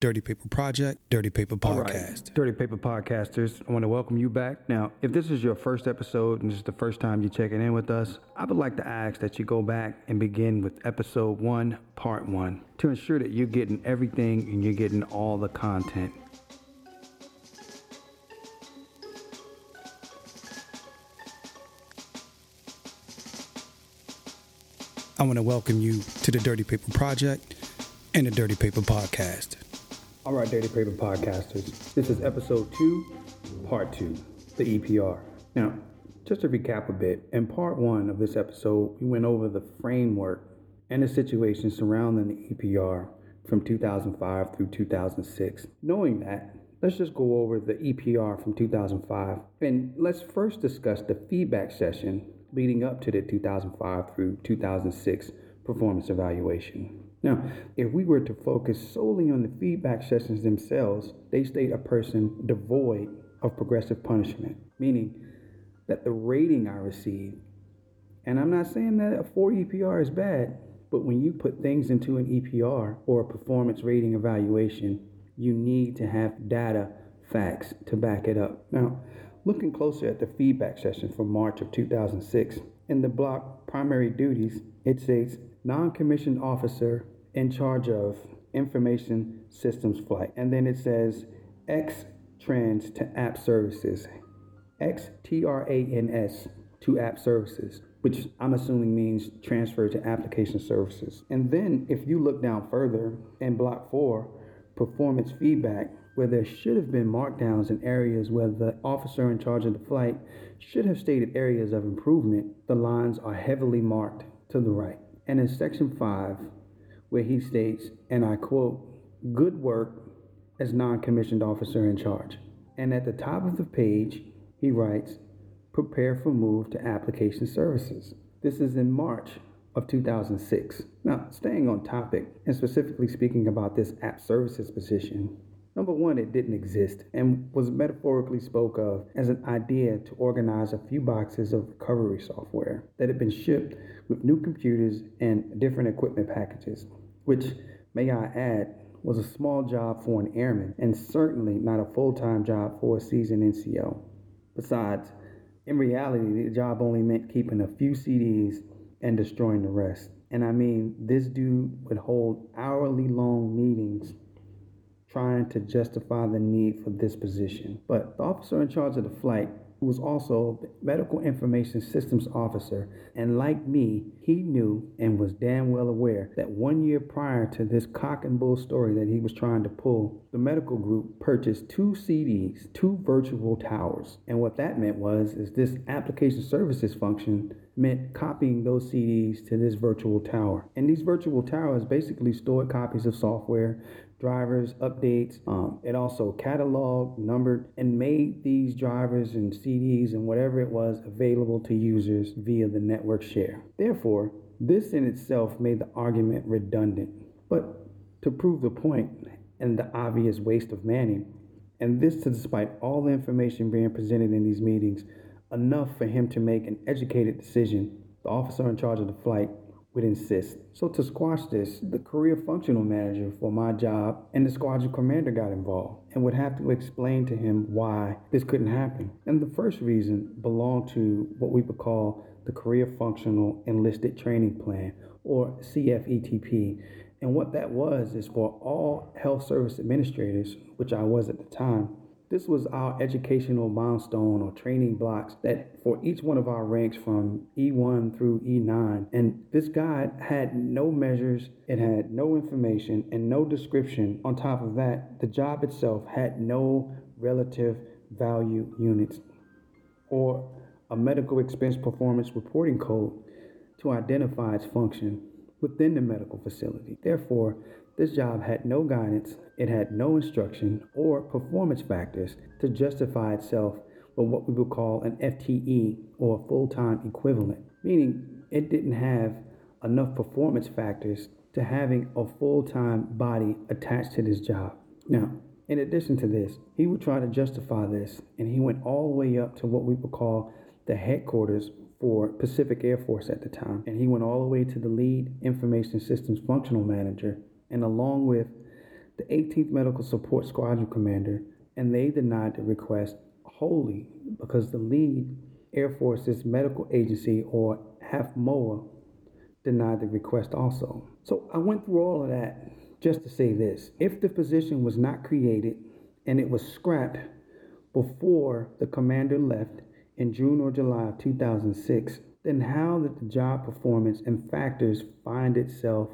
Dirty Paper Project, Dirty Paper Podcast. Dirty Paper Podcasters, I want to welcome you back. Now, if this is your first episode and this is the first time you're checking in with us, I would like to ask that you go back and begin with episode one, part one, to ensure that you're getting everything and you're getting all the content. I want to welcome you to the Dirty Paper Project and the Dirty Paper Podcast. All right, Dirty Paper Podcasters, this is episode two, part two, the EPR. Now, just to recap a bit, in part one of this episode, we went over the framework and the situation surrounding the EPR from 2005 through 2006. Knowing that, let's just go over the EPR from 2005 and let's first discuss the feedback session leading up to the 2005 through 2006 performance evaluation. Now, if we were to focus solely on the feedback sessions themselves, they state a person devoid of progressive punishment, meaning that the rating I received, and I'm not saying that a 4 EPR is bad, but when you put things into an EPR or a performance rating evaluation, you need to have data, facts to back it up. Now, looking closer at the feedback session from March of 2006, in the block primary duties, it says non commissioned officer in charge of information systems flight. And then it says X trans to app services. X T R A N S to app services, which I'm assuming means transfer to application services. And then if you look down further in block four, performance feedback, where there should have been markdowns in areas where the officer in charge of the flight should have stated areas of improvement, the lines are heavily marked to the right. And in section 5, where he states, and I quote, good work as non commissioned officer in charge. And at the top of the page, he writes, prepare for move to application services. This is in March of 2006. Now, staying on topic and specifically speaking about this app services position, Number one, it didn't exist and was metaphorically spoke of as an idea to organize a few boxes of recovery software that had been shipped with new computers and different equipment packages, which, may I add, was a small job for an airman and certainly not a full time job for a seasoned NCO. Besides, in reality, the job only meant keeping a few CDs and destroying the rest. And I mean, this dude would hold hourly long meetings trying to justify the need for this position. But the officer in charge of the flight, was also the medical information systems officer, and like me, he knew and was damn well aware that one year prior to this cock and bull story that he was trying to pull, the medical group purchased two CDs, two virtual towers. And what that meant was is this application services function meant copying those CDs to this virtual tower. And these virtual towers basically stored copies of software, drivers, updates. Um, it also cataloged, numbered, and made these drivers and CDs and whatever it was available to users via the network share. Therefore, this in itself made the argument redundant. But to prove the point and the obvious waste of manning, and this to despite all the information being presented in these meetings, enough for him to make an educated decision, the officer in charge of the flight would insist. So to squash this, the career functional manager for my job and the squadron commander got involved and would have to explain to him why this couldn't happen. And the first reason belonged to what we would call the Career Functional Enlisted Training Plan or CFETP. And what that was is for all health service administrators, which I was at the time, this was our educational milestone or training blocks that for each one of our ranks from E1 through E9. And this guide had no measures, it had no information, and no description. On top of that, the job itself had no relative value units or a medical expense performance reporting code to identify its function within the medical facility. Therefore, this job had no guidance, it had no instruction or performance factors to justify itself with what we would call an FTE or full time equivalent, meaning it didn't have enough performance factors to having a full time body attached to this job. Now, in addition to this, he would try to justify this, and he went all the way up to what we would call the headquarters for Pacific Air Force at the time. And he went all the way to the lead information systems functional manager and along with the 18th Medical Support Squadron Commander, and they denied the request wholly because the lead Air Force's medical agency, or HAFMOA, denied the request also. So I went through all of that just to say this. If the position was not created and it was scrapped before the commander left in June or July of 2006, then how did the job performance and factors find itself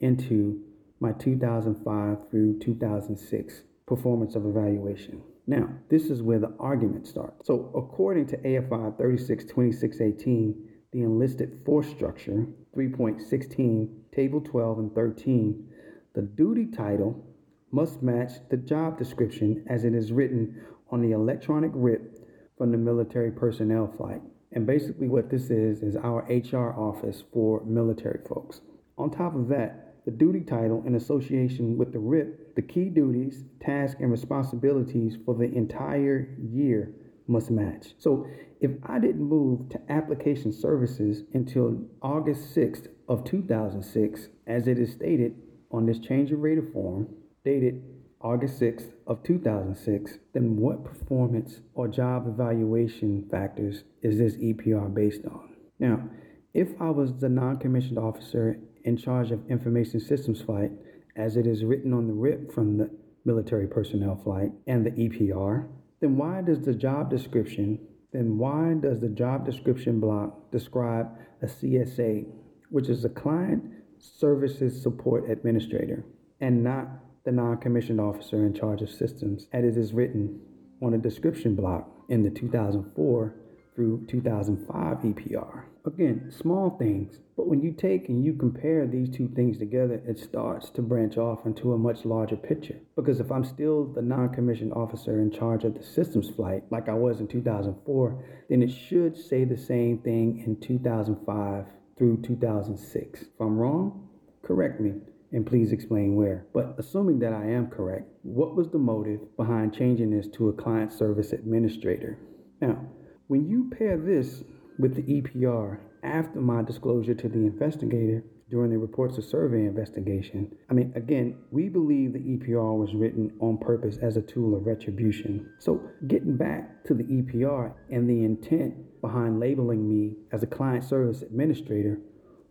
into my 2005 through 2006 performance of evaluation? Now, this is where the argument starts. So, according to AFI 36 2618, the enlisted force structure 3.16, Table 12 and 13, the duty title must match the job description as it is written on the electronic RIP from the military personnel flight. And basically, what this is, is our HR office for military folks. On top of that, the duty title in association with the RIP, the key duties, tasks, and responsibilities for the entire year must match. So if I didn't move to application services until August 6th of 2006, as it is stated on this change of rated form, dated August 6th of 2006, then what performance or job evaluation factors is this EPR based on? Now, if I was the non-commissioned officer in charge of information systems flight, as it is written on the RIP from the military personnel flight and the EPR, then why does the job description, then why does the job description block describe a CSA, which is a client services support administrator, and not the non commissioned officer in charge of systems, as it is written on a description block in the 2004 through 2005 EPR. Again, small things, but when you take and you compare these two things together, it starts to branch off into a much larger picture. Because if I'm still the non commissioned officer in charge of the systems flight, like I was in 2004, then it should say the same thing in 2005 through 2006. If I'm wrong, correct me and please explain where. But assuming that I am correct, what was the motive behind changing this to a client service administrator? Now, when you pair this with the EPR after my disclosure to the investigator during the reports of survey investigation, I mean, again, we believe the EPR was written on purpose as a tool of retribution. So, getting back to the EPR and the intent behind labeling me as a client service administrator,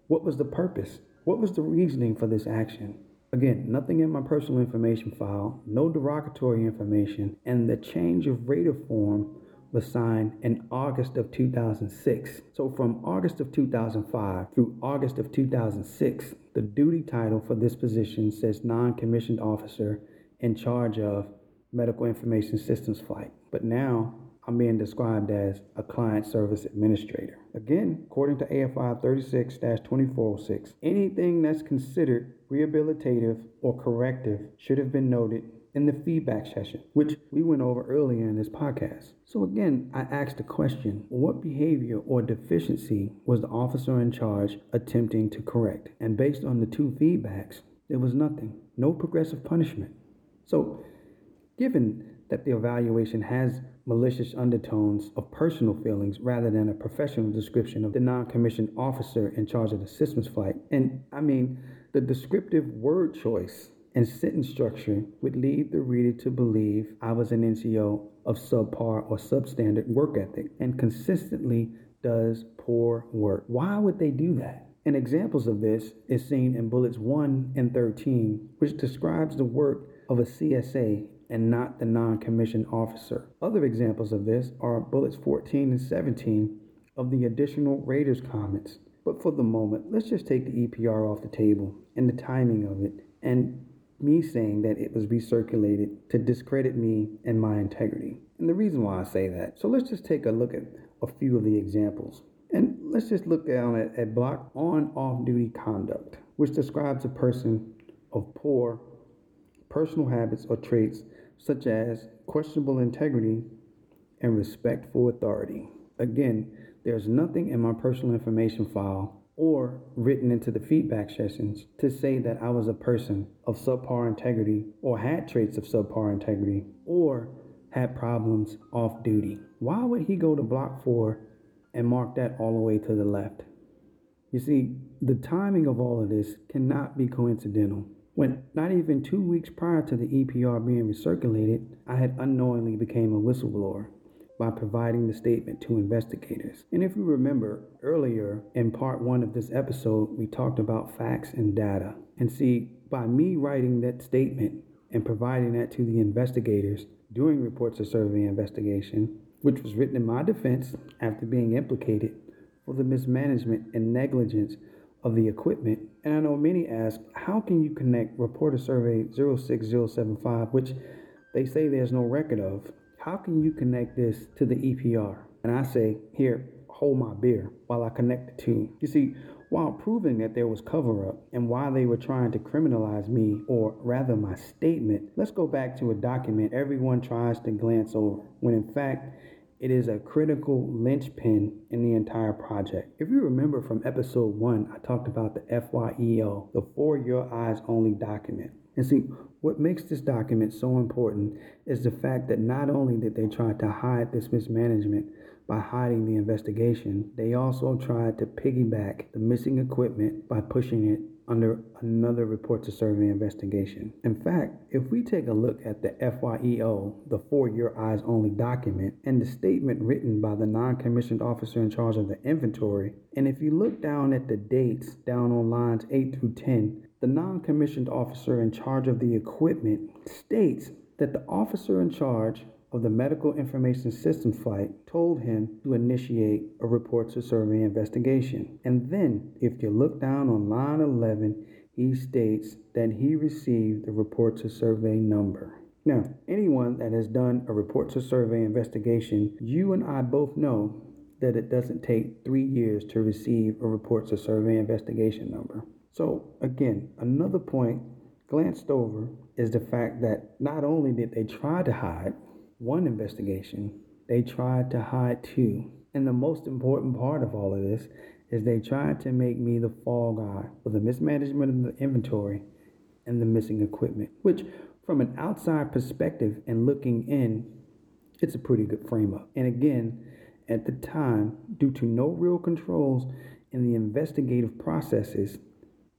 what was the purpose? What was the reasoning for this action? Again, nothing in my personal information file, no derogatory information, and the change of rater form was signed in August of 2006. So from August of 2005 through August of 2006, the duty title for this position says non-commissioned officer in charge of medical information systems flight. But now I'm being described as a client service administrator. Again, according to AFI 36 2406, anything that's considered rehabilitative or corrective should have been noted in the feedback session, which we went over earlier in this podcast. So, again, I asked the question what behavior or deficiency was the officer in charge attempting to correct? And based on the two feedbacks, there was nothing, no progressive punishment. So, given that the evaluation has malicious undertones of personal feelings rather than a professional description of the non commissioned officer in charge of the systems flight. And I mean, the descriptive word choice and sentence structure would lead the reader to believe I was an NCO of subpar or substandard work ethic and consistently does poor work. Why would they do that? And examples of this is seen in bullets 1 and 13, which describes the work of a CSA and not the non commissioned officer. Other examples of this are bullets 14 and 17 of the additional rater's comments. But for the moment, let's just take the EPR off the table and the timing of it and me saying that it was recirculated to discredit me and my integrity. And the reason why I say that. So let's just take a look at a few of the examples. And let's just look down at, at block on off duty conduct, which describes a person of poor personal habits or traits such as questionable integrity and respect for authority. Again, there's nothing in my personal information file or written into the feedback sessions to say that I was a person of subpar integrity or had traits of subpar integrity or had problems off duty. Why would he go to block four and mark that all the way to the left? You see, the timing of all of this cannot be coincidental. when not even two weeks prior to the EPR being recirculated, I had unknowingly became a whistleblower by providing the statement to investigators. And if you remember earlier in part one of this episode, we talked about facts and data. And see, by me writing that statement and providing that to the investigators during reports of survey investigation, which was written in my defense after being implicated for the mismanagement and negligence of the equipment. And I know many ask, how can you connect Reporter Survey 06075, which they say there's no record of, how can you connect this to the EPR? And I say, here, hold my beer while I connect the two. You see, while proving that there was cover up and why they were trying to criminalize me, or rather my statement, let's go back to a document everyone tries to glance over, when in fact, it is a critical linchpin in the entire project. If you remember from episode one, I talked about the FYEO, the For Your Eyes Only document. And see, what makes this document so important is the fact that not only did they try to hide this mismanagement by hiding the investigation, they also tried to piggyback the missing equipment by pushing it under another report to survey investigation. In fact, if we take a look at the FYEO, the For Your Eyes Only document, and the statement written by the non commissioned officer in charge of the inventory, and if you look down at the dates down on lines 8 through 10, the non commissioned officer in charge of the equipment states that the officer in charge of the Medical Information System flight told him to initiate a report to survey investigation. And then, if you look down on line 11, he states that he received the report to survey number. Now, anyone that has done a report to survey investigation, you and I both know that it doesn't take three years to receive a report to survey investigation number. So, again, another point glanced over is the fact that not only did they try to hide one investigation, they tried to hide two. And the most important part of all of this is they tried to make me the fall guy for the mismanagement of the inventory and the missing equipment, which, from an outside perspective and looking in, it's a pretty good frame up. And again, at the time, due to no real controls in the investigative processes,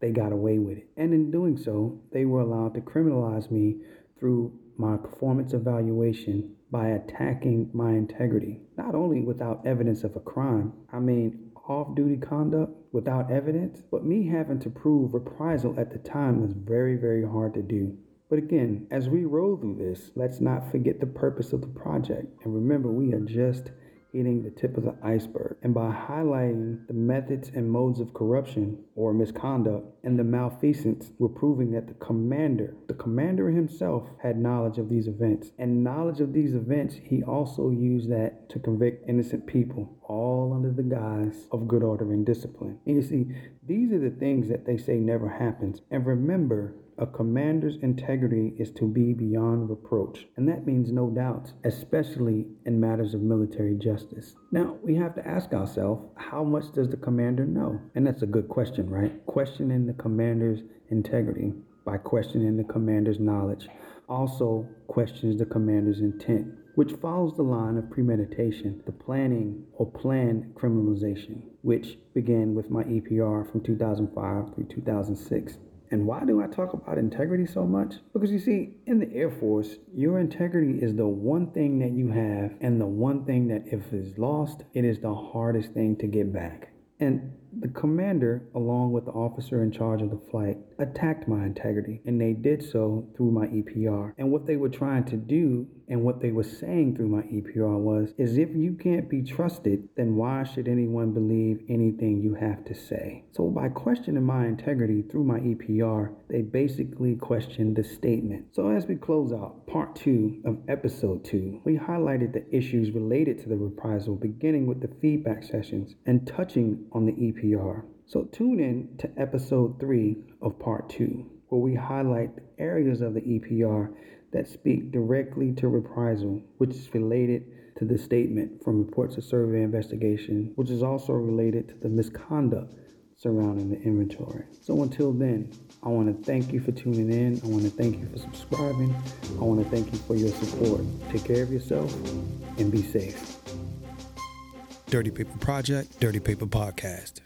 they got away with it. And in doing so, they were allowed to criminalize me through my performance evaluation by attacking my integrity, not only without evidence of a crime, I mean, off duty conduct without evidence, but me having to prove reprisal at the time was very, very hard to do. But again, as we roll through this, let's not forget the purpose of the project. And remember, we are just hitting the tip of the iceberg. And by highlighting the methods and modes of corruption or misconduct and the malfeasance, we're proving that the commander, the commander himself, had knowledge of these events. And knowledge of these events, he also used that to convict innocent people, all under the guise of good order and discipline. And you see, these are the things that they say never happens. And remember, a commander's integrity is to be beyond reproach, and that means no doubt, especially in matters of military justice. Now, we have to ask ourselves how much does the commander know? And that's a good question, right? Questioning the commander's integrity by questioning the commander's knowledge also questions the commander's intent, which follows the line of premeditation, the planning or planned criminalization, which began with my EPR from 2005 through 2006. And why do I talk about integrity so much? Because you see, in the Air Force, your integrity is the one thing that you have, and the one thing that if it's lost, it is the hardest thing to get back. And the commander, along with the officer in charge of the flight, attacked my integrity, and they did so through my EPR. And what they were trying to do, and what they were saying through my EPR was, is if you can't be trusted, then why should anyone believe anything you have to say? So by questioning my integrity through my EPR, they basically questioned the statement. So as we close out part two of episode two, we highlighted the issues related to the reprisal, beginning with the feedback sessions and touching on the EPR EPR. So tune in to episode three of part two, where we highlight areas of the EPR that speak directly to reprisal, which is related to the statement from reports of survey investigation, which is also related to the misconduct surrounding the inventory. So until then, I want to thank you for tuning in. I want to thank you for subscribing. I want to thank you for your support. Take care of yourself and be safe. Dirty Paper Project, Dirty Paper Podcast.